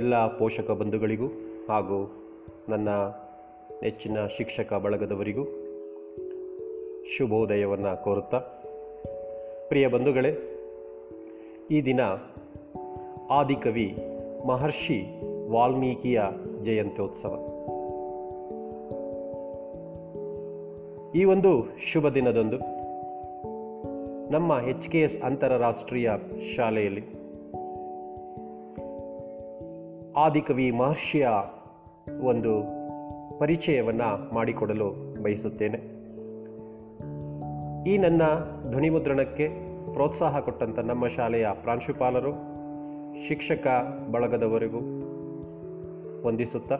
ಎಲ್ಲ ಪೋಷಕ ಬಂಧುಗಳಿಗೂ ಹಾಗೂ ನನ್ನ ನೆಚ್ಚಿನ ಶಿಕ್ಷಕ ಬಳಗದವರಿಗೂ ಶುಭೋದಯವನ್ನು ಕೋರುತ್ತಾ, ಪ್ರಿಯ ಬಂಧುಗಳೇ, ಈ ದಿನ ಆದಿಕವಿ ಮಹರ್ಷಿ ವಾಲ್ಮೀಕಿಯ ಜಯಂತ್ಯೋತ್ಸವ. ಈ ಒಂದು ಶುಭ ದಿನದಂದು ನಮ್ಮ ಎಚ್ ಕೆ ಎಸ್ ಅಂತಾರಾಷ್ಟ್ರೀಯ ಶಾಲೆಯಲ್ಲಿ ಆದಿಕವಿ ಮಹರ್ಷಿಯ ಒಂದು ಪರಿಚಯವನ್ನು ಮಾಡಿಕೊಡಲು ಬಯಸುತ್ತೇನೆ. ಈ ನನ್ನ ಧ್ವನಿಮುದ್ರಣಕ್ಕೆ ಪ್ರೋತ್ಸಾಹ ಕೊಟ್ಟಂಥ ನಮ್ಮ ಶಾಲೆಯ ಪ್ರಾಂಶುಪಾಲರು, ಶಿಕ್ಷಕ ಬಳಗದವರೆಗೂ ವಂದಿಸುತ್ತ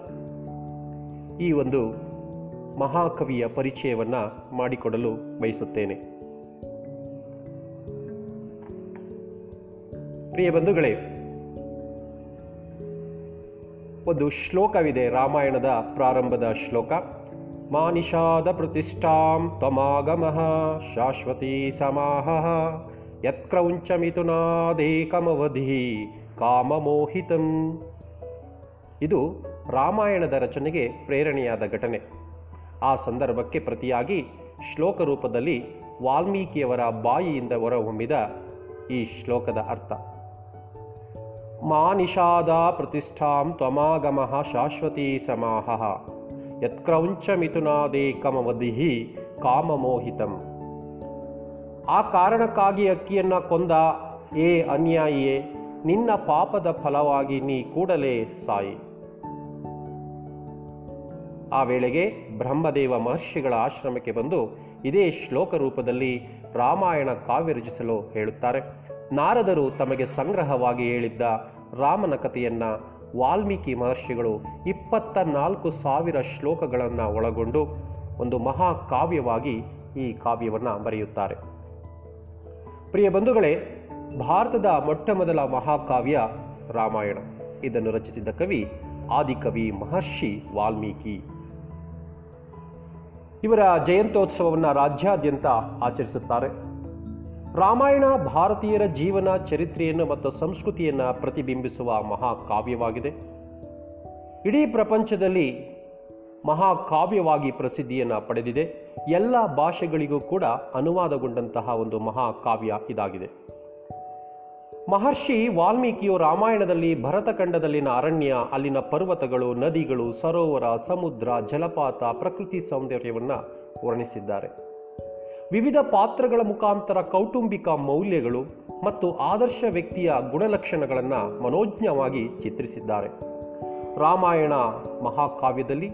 ಈ ಒಂದು ಮಹಾಕವಿಯ ಪರಿಚಯವನ್ನು ಮಾಡಿಕೊಡಲು ಬಯಸುತ್ತೇನೆ. ಪ್ರಿಯ ಬಂಧುಗಳೇ ಒಂದು ಶ್ಲೋಕವಿದೆ, ರಾಮಾಯಣದ ಪ್ರಾರಂಭದ ಶ್ಲೋಕ. ಮಾನಿಷಾದ ಪ್ರತಿಷ್ಠಾಂ ತ್ವಮಾಗಮಃ ಶಾಶ್ವತೀ ಸಮಾಹ ಯತ್ಕ್ರೌಂಚ ಮಿಥುನಾದೇಕಮವಧಿ ಕಾಮಮೋಹಿತಂ. ಇದು ರಾಮಾಯಣದ ರಚನೆಗೆ ಪ್ರೇರಣೆಯಾದ ಘಟನೆ. ಆ ಸಂದರ್ಭಕ್ಕೆ ಪ್ರತಿಯಾಗಿ ಶ್ಲೋಕ ರೂಪದಲ್ಲಿ ವಾಲ್ಮೀಕಿಯವರ ಬಾಯಿಯಿಂದ ಹೊರಹೊಮ್ಮಿದ ಈ ಶ್ಲೋಕದ ಅರ್ಥ. ಮಾನಿಷಾದ ಪ್ರತಿಷ್ಠಾಂ ತ್ವಮಾಗಮಃ ಶಾಶ್ವತೀ ಸಮಾಹ ಮಿಥುನಾದೇಕಮವಧಿ ಕಾಮಮೋಹಿತಂ ಆ ಕಾರಣಕ್ಕಾಗಿ ಅಕ್ಕಿಯನ್ನು ಕೊಂದ, ಏ ಅನ್ಯಾಯಿಯೇ, ನಿನ್ನ ಪಾಪದ ಫಲವಾಗಿ ನೀ ಕೂಡಲೇ ಸಾಯಿ. ಆ ವೇಳೆಗೆ ಬ್ರಹ್ಮದೇವ ಮಹರ್ಷಿಗಳ ಆಶ್ರಮಕ್ಕೆ ಬಂದು ಇದೇ ಶ್ಲೋಕ ರೂಪದಲ್ಲಿ ರಾಮಾಯಣ ಕಾವ್ಯ ರಚಿಸಲು ಹೇಳುತ್ತಾರೆ. ನಾರದರು ತಮಗೆ ಸಂಗ್ರಹವಾಗಿ ಹೇಳಿದ್ದ ರಾಮನ ಕಥೆಯನ್ನು ವಾಲ್ಮೀಕಿ ಮಹರ್ಷಿಗಳು ಇಪ್ಪತ್ತ ನಾಲ್ಕು ಸಾವಿರ ಶ್ಲೋಕಗಳನ್ನು ಒಳಗೊಂಡು ಒಂದು ಮಹಾಕಾವ್ಯವಾಗಿ ಈ ಕಾವ್ಯವನ್ನು ಬರೆಯುತ್ತಾರೆ. ಪ್ರಿಯ ಬಂಧುಗಳೇ, ಭಾರತದ ಮೊಟ್ಟ ಮೊದಲ ಮಹಾಕಾವ್ಯ ರಾಮಾಯಣ. ಇದನ್ನು ರಚಿಸಿದ ಕವಿ, ಆದಿಕವಿ ಮಹರ್ಷಿ ವಾಲ್ಮೀಕಿ. ಇವರ ಜಯಂತ್ಯೋತ್ಸವವನ್ನು ರಾಜ್ಯಾದ್ಯಂತ ಆಚರಿಸುತ್ತಾರೆ. ರಾಮಾಯಣ ಭಾರತೀಯರ ಜೀವನ ಚರಿತ್ರೆಯನ್ನು ಮತ್ತು ಸಂಸ್ಕೃತಿಯನ್ನು ಪ್ರತಿಬಿಂಬಿಸುವ ಮಹಾಕಾವ್ಯವಾಗಿದೆ. ಇಡೀ ಪ್ರಪಂಚದಲ್ಲಿ ಮಹಾಕಾವ್ಯವಾಗಿ ಪ್ರಸಿದ್ಧಿಯನ್ನು ಪಡೆದಿದೆ. ಎಲ್ಲ ಭಾಷೆಗಳಿಗೂ ಕೂಡ ಅನುವಾದಗೊಂಡಂತಹ ಒಂದು ಮಹಾಕಾವ್ಯ ಇದಾಗಿದೆ. ಮಹರ್ಷಿ ವಾಲ್ಮೀಕಿಯು ರಾಮಾಯಣದಲ್ಲಿ ಭರತಖಂಡದಲ್ಲಿನ ಅರಣ್ಯ, ಅಲ್ಲಿನ ಪರ್ವತಗಳು, ನದಿಗಳು, ಸರೋವರ, ಸಮುದ್ರ, ಜಲಪಾತ, ಪ್ರಕೃತಿ ಸೌಂದರ್ಯವನ್ನು ವರ್ಣಿಸಿದ್ದಾರೆ. ವಿವಿಧ ಪಾತ್ರಗಳ ಮುಖಾಂತರ ಕೌಟುಂಬಿಕ ಮೌಲ್ಯಗಳು ಮತ್ತು ಆದರ್ಶ ವ್ಯಕ್ತಿಯ ಗುಣಲಕ್ಷಣಗಳನ್ನು ಮನೋಜ್ಞವಾಗಿ ಚಿತ್ರಿಸಿದ್ದಾರೆ. ರಾಮಾಯಣ ಮಹಾಕಾವ್ಯದಲ್ಲಿ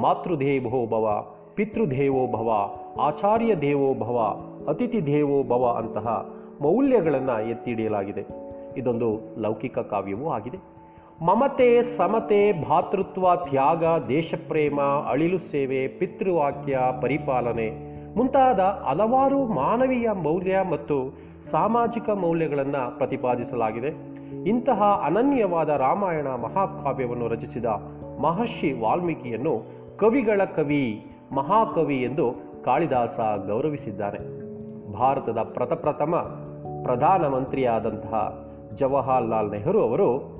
ಮಾತೃದೇವೋ ಭವ, ಪಿತೃದೇವೋ ಭವ, ಆಚಾರ್ಯ ದೇವೋ ಭವ, ಅತಿಥಿ ದೇವೋ ಭವ ಅಂತಹ ಮೌಲ್ಯಗಳನ್ನು ಎತ್ತಿ ಹಿಡಿಯಲಾಗಿದೆ ಇದೊಂದು ಲೌಕಿಕ ಕಾವ್ಯವೂ ಆಗಿದೆ. ಮಮತೆ ಸಮತೆ ಭಾತೃತ್ವ ತ್ಯಾಗ ದೇಶಪ್ರೇಮ ಅಳಿಲು ಸೇವೆ ಪಿತೃವಾಕ್ಯ ಪರಿಪಾಲನೆ ಮುಂತಾದ ಹಲವಾರು ಮಾನವೀಯ ಮೌಲ್ಯ ಮತ್ತು ಸಾಮಾಜಿಕ ಮೌಲ್ಯಗಳನ್ನು ಪ್ರತಿಪಾದಿಸಲಾಗಿದೆ. ಇಂತಹ ಅನನ್ಯವಾದ ರಾಮಾಯಣ ಮಹಾಕಾವ್ಯವನ್ನು ರಚಿಸಿದ ಮಹರ್ಷಿ ವಾಲ್ಮೀಕಿಯನ್ನು ಕವಿಗಳ ಕವಿ, ಮಹಾಕವಿ ಎಂದು ಕಾಳಿದಾಸ ಗೌರವಿಸಿದ್ದಾನೆ ಭಾರತದ ಪ್ರಥಪ್ರಥಮ ಪ್ರಧಾನಮಂತ್ರಿಯಾದಂತಹ ಜವಾಹರ್ಲಾಲ್ ನೆಹರು ಅವರು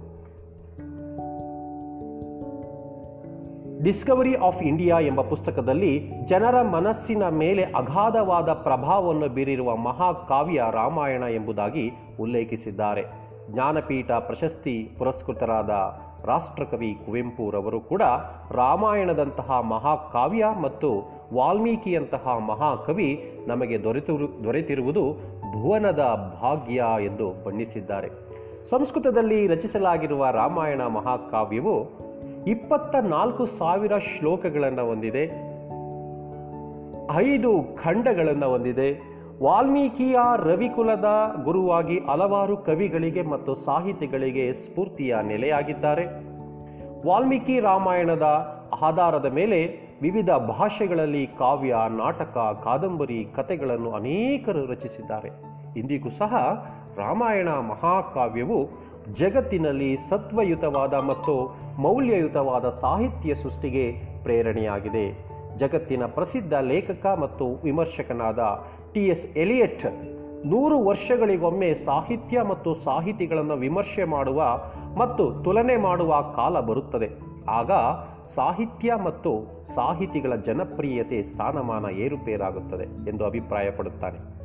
ಡಿಸ್ಕವರಿ ಆಫ್ ಇಂಡಿಯಾ ಎಂಬ ಪುಸ್ತಕದಲ್ಲಿ ಜನರ ಮನಸ್ಸಿನ ಮೇಲೆ ಅಗಾಧವಾದ ಪ್ರಭಾವವನ್ನು ಬೀರಿರುವ ಮಹಾಕಾವ್ಯ ರಾಮಾಯಣ ಎಂಬುದಾಗಿ ಉಲ್ಲೇಖಿಸಿದ್ದಾರೆ. ಜ್ಞಾನಪೀಠ ಪ್ರಶಸ್ತಿ ಪುರಸ್ಕೃತರಾದ ರಾಷ್ಟ್ರಕವಿ ಕುವೆಂಪುರವರು ಕೂಡ ರಾಮಾಯಣದಂತಹ ಮಹಾಕಾವ್ಯ ಮತ್ತು ವಾಲ್ಮೀಕಿಯಂತಹ ಮಹಾಕವಿ ನಮಗೆ ದೊರೆತಿರು ದೊರೆತಿರುವುದು ಭುವನದ ಭಾಗ್ಯ ಎಂದು ಬಣ್ಣಿಸಿದ್ದಾರೆ. ಸಂಸ್ಕೃತದಲ್ಲಿ ರಚಿಸಲಾಗಿರುವ ರಾಮಾಯಣ ಮಹಾಕಾವ್ಯವು ಇಪ್ಪತ್ತ ನಾಲ್ಕು ಸಾವಿರ ಶ್ಲೋಕಗಳನ್ನು ಹೊಂದಿದೆ. ಐದು ಖಂಡಗಳನ್ನು ಹೊಂದಿದೆ. ವಾಲ್ಮೀಕಿಯ ರವಿಕುಲದ ಗುರುವಾಗಿ ಹಲವಾರು ಕವಿಗಳಿಗೆ ಮತ್ತು ಸಾಹಿತಿಗಳಿಗೆ ಸ್ಫೂರ್ತಿಯ ನೆಲೆಯಾಗಿದ್ದಾರೆ. ವಾಲ್ಮೀಕಿ ರಾಮಾಯಣದ ಆಧಾರದ ಮೇಲೆ ವಿವಿಧ ಭಾಷೆಗಳಲ್ಲಿ ಕಾವ್ಯ, ನಾಟಕ, ಕಾದಂಬರಿ ಕಥೆಗಳನ್ನು ಅನೇಕರು ರಚಿಸಿದ್ದಾರೆ. ಇಂದಿಗೂ ಸಹ ರಾಮಾಯಣ ಮಹಾಕಾವ್ಯವು ಜಗತ್ತಿನಲ್ಲಿ ಸತ್ವಯುತವಾದ ಮತ್ತು ಮೌಲ್ಯಯುತವಾದ ಸಾಹಿತ್ಯ ಸೃಷ್ಟಿಗೆ ಪ್ರೇರಣೆಯಾಗಿದೆ. ಜಗತ್ತಿನ ಪ್ರಸಿದ್ಧ ಲೇಖಕ ಮತ್ತು ವಿಮರ್ಶಕನಾದ ಟಿ ಎಸ್ ಎಲಿಯಟ್ ನೂರು ವರ್ಷಗಳಿಗೊಮ್ಮೆ ಸಾಹಿತ್ಯ ಮತ್ತು ಸಾಹಿತಿಗಳನ್ನು ವಿಮರ್ಶೆ ಮಾಡುವ ಮತ್ತು ತುಲನೆ ಮಾಡುವ ಕಾಲ ಬರುತ್ತದೆ. ಆಗ ಸಾಹಿತ್ಯ ಮತ್ತು ಸಾಹಿತಿಗಳ ಜನಪ್ರಿಯತೆ ಸ್ಥಾನಮಾನ ಏರುಪೇರಾಗುತ್ತದೆ ಎಂದು ಅಭಿಪ್ರಾಯಪಡುತ್ತಾನೆ.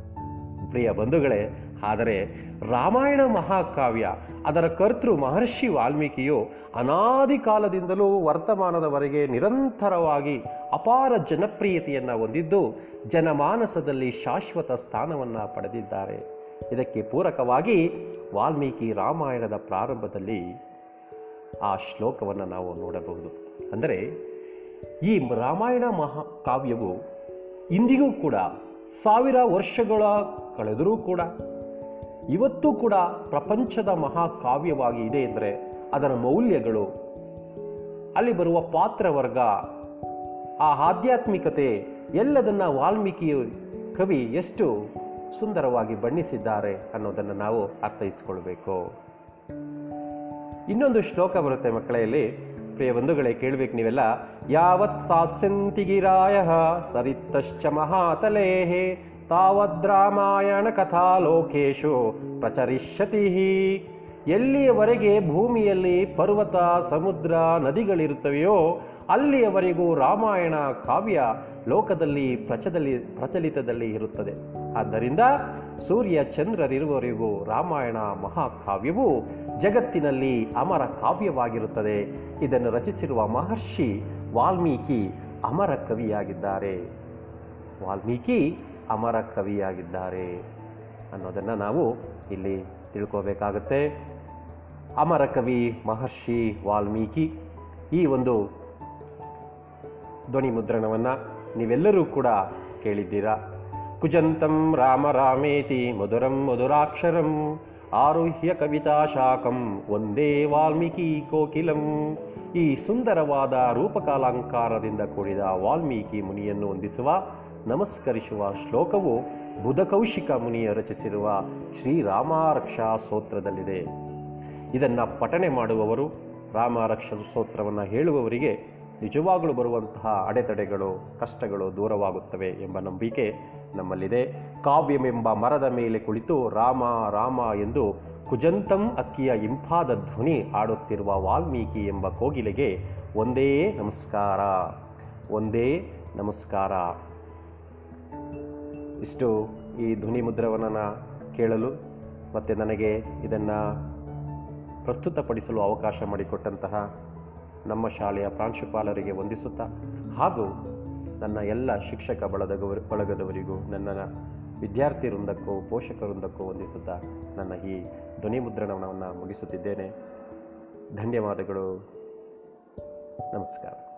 ಪ್ರಿಯ ಬಂಧುಗಳೇ ಆದರೆ ರಾಮಾಯಣ ಮಹಾಕಾವ್ಯ, ಅದರ ಕರ್ತೃ ಮಹರ್ಷಿ ವಾಲ್ಮೀಕಿಯು ಅನಾದಿ ಕಾಲದಿಂದಲೂ ವರ್ತಮಾನದವರೆಗೆ ನಿರಂತರವಾಗಿ ಅಪಾರ ಜನಪ್ರಿಯತೆಯನ್ನು ಹೊಂದಿದ್ದು ಜನಮಾನಸದಲ್ಲಿ ಶಾಶ್ವತ ಸ್ಥಾನವನ್ನು ಪಡೆದಿದ್ದಾರೆ. ಇದಕ್ಕೆ ಪೂರಕವಾಗಿ ವಾಲ್ಮೀಕಿ ರಾಮಾಯಣದ ಪ್ರಾರಂಭದಲ್ಲಿ ಆ ಶ್ಲೋಕವನ್ನು ನಾವು ನೋಡಬಹುದು. ಅಂದರೆ ಈ ರಾಮಾಯಣ ಮಹಾಕಾವ್ಯವು ಇಂದಿಗೂ ಕೂಡ ಸಾವಿರ ವರ್ಷಗಳ ಕಳೆದರೂ ಕೂಡ ಇವತ್ತು ಕೂಡ ಪ್ರಪಂಚದ ಮಹಾಕಾವ್ಯವಾಗಿ ಇದೆ ಎಂದರೆ ಅದರ ಮೌಲ್ಯಗಳು. ಅಲ್ಲಿ ಬರುವ ಪಾತ್ರವರ್ಗ ಆ ಆಧ್ಯಾತ್ಮಿಕತೆ ಎಲ್ಲದನ್ನ ವಾಲ್ಮೀಕಿ ಕವಿ ಎಷ್ಟು ಸುಂದರವಾಗಿ ಬಣ್ಣಿಸಿದ್ದಾರೆ ಅನ್ನೋದನ್ನು ನಾವು ಅರ್ಥೈಸಿಕೊಳ್ಬೇಕು. ಇನ್ನೊಂದು ಶ್ಲೋಕ ಬರುತ್ತೆ ಮಕ್ಕಳೆಯಲ್ಲಿ ಪ್ರಿಯ ಬಂಧುಗಳೇ, ಕೇಳಬೇಕು ನೀವೆಲ್ಲ. ಯಾವತ್ ಸಾಸ್ಯಂತಿಗಿರಾಯ ಸರಿತಶ್ಚ ಮಹಾತಲೇಹೆ ತಾವದ್ರಾಮಾಯಣ ಕಥಾ ಲೋಕೇಶು ಪ್ರಚರಿಷ್ಯತಿ. ಎಲ್ಲಿಯವರೆಗೆ ಭೂಮಿಯಲ್ಲಿ ಪರ್ವತ, ಸಮುದ್ರ, ನದಿಗಳಿರುತ್ತವೆಯೋ ಅಲ್ಲಿಯವರೆಗೂ ರಾಮಾಯಣ ಕಾವ್ಯ ಲೋಕದಲ್ಲಿ ಪ್ರಚದಲ್ಲಿ, ಪ್ರಚಲಿತದಲ್ಲಿ ಇರುತ್ತದೆ. ಆದ್ದರಿಂದ ಸೂರ್ಯ ಚಂದ್ರರಿರುವವರೆಗೂ ರಾಮಾಯಣ ಮಹಾಕಾವ್ಯವು ಜಗತ್ತಿನಲ್ಲಿ ಅಮರ ಕಾವ್ಯವಾಗಿರುತ್ತದೆ. ಇದನ್ನು ರಚಿಸಿರುವ ಮಹರ್ಷಿ ವಾಲ್ಮೀಕಿ ಅಮರ ಕವಿಯಾಗಿದ್ದಾರೆ. ವಾಲ್ಮೀಕಿ ಅಮರ ಕವಿಯಾಗಿದ್ದಾರೆ ಅನ್ನೋದನ್ನು ನಾವು ಇಲ್ಲಿ ತಿಳ್ಕೋಬೇಕಾಗತ್ತೆ. ಅಮರ ಕವಿ ಮಹರ್ಷಿ ವಾಲ್ಮೀಕಿ ಈ ಒಂದು ಧ್ವನಿ ಮುದ್ರಣವನ್ನು ನೀವೆಲ್ಲರೂ ಕೂಡ ಕೇಳಿದ್ದೀರಾ. ಕುಜಂತಂ ರಾಮ ರಾಮೇತಿ ಮಧುರಂ ಮಧುರಾಕ್ಷರಂ ಆರುಹ್ಯ ಕವಿತಾ ಶಾಖಂ ಒಂದೇ ವಾಲ್ಮೀಕಿ ಕೋಕಿಲಂ. ಈ ಸುಂದರವಾದ ರೂಪಕಾಲಂಕಾರದಿಂದ ಕೂಡಿದ ವಾಲ್ಮೀಕಿ ಮುನಿಯನ್ನು ಹೊಂದಿಸುವ ನಮಸ್ಕರಿಸುವ ಶ್ಲೋಕವು ಬುಧಕೌಶಿಕ ಮುನಿಯ ರಚಿಸಿರುವ ಶ್ರೀರಾಮಾರಕ್ಷಾ ಸ್ತೋತ್ರದಲ್ಲಿದೆ ಇದನ್ನು ಪಠನೆ ಮಾಡುವವರು, ರಾಮಾರಕ್ಷ ಸ್ತೋತ್ರವನ್ನು ಹೇಳುವವರಿಗೆ ನಿಜವಾಗಲೂ ಬರುವಂತಹ ಅಡೆತಡೆಗಳು, ಕಷ್ಟಗಳು ದೂರವಾಗುತ್ತವೆ ಎಂಬ ನಂಬಿಕೆ ನಮ್ಮಲ್ಲಿದೆ. ಕಾವ್ಯಮೆಂಬ ಮರದ ಮೇಲೆ ಕುಳಿತು ರಾಮ ರಾಮ ಎಂದು ಕುಜಂತಂ ಅಕ್ಕಿಯ ಇಂಪಾದ ಧ್ವನಿ ಆಡುತ್ತಿರುವ ವಾಲ್ಮೀಕಿ ಎಂಬ ಕೋಗಿಲೆಗೆ ಒಂದೇ ನಮಸ್ಕಾರ. ಒಂದೇ ನಮಸ್ಕಾರ. ಇಷ್ಟು ಈ ಧ್ವನಿ ಮುದ್ರವನ್ನು ಕೇಳಲು ಮತ್ತು ನನಗೆ ಇದನ್ನು ಪ್ರಸ್ತುತಪಡಿಸಲು ಅವಕಾಶ ಮಾಡಿಕೊಟ್ಟಂತಹ ನಮ್ಮ ಶಾಲೆಯ ಪ್ರಾಂಶುಪಾಲರಿಗೆ ವಂದಿಸುತ್ತಾ ಹಾಗೂ ನನ್ನ ಎಲ್ಲ ಶಿಕ್ಷಕ ಬಳಗದವರು ಬಳಗದವರಿಗೂ ನನ್ನ ವಿದ್ಯಾರ್ಥಿ ವೃಂದಕ್ಕೂ ಪೋಷಕ ವೃಂದಕ್ಕೂ ವಂದಿಸುತ್ತಾ ನನ್ನ ಈ ಧ್ವನಿ ಮುದ್ರಣವನ್ನು ಮುಗಿಸುತ್ತಿದ್ದೇನೆ. ಧನ್ಯವಾದಗಳು. ನಮಸ್ಕಾರ.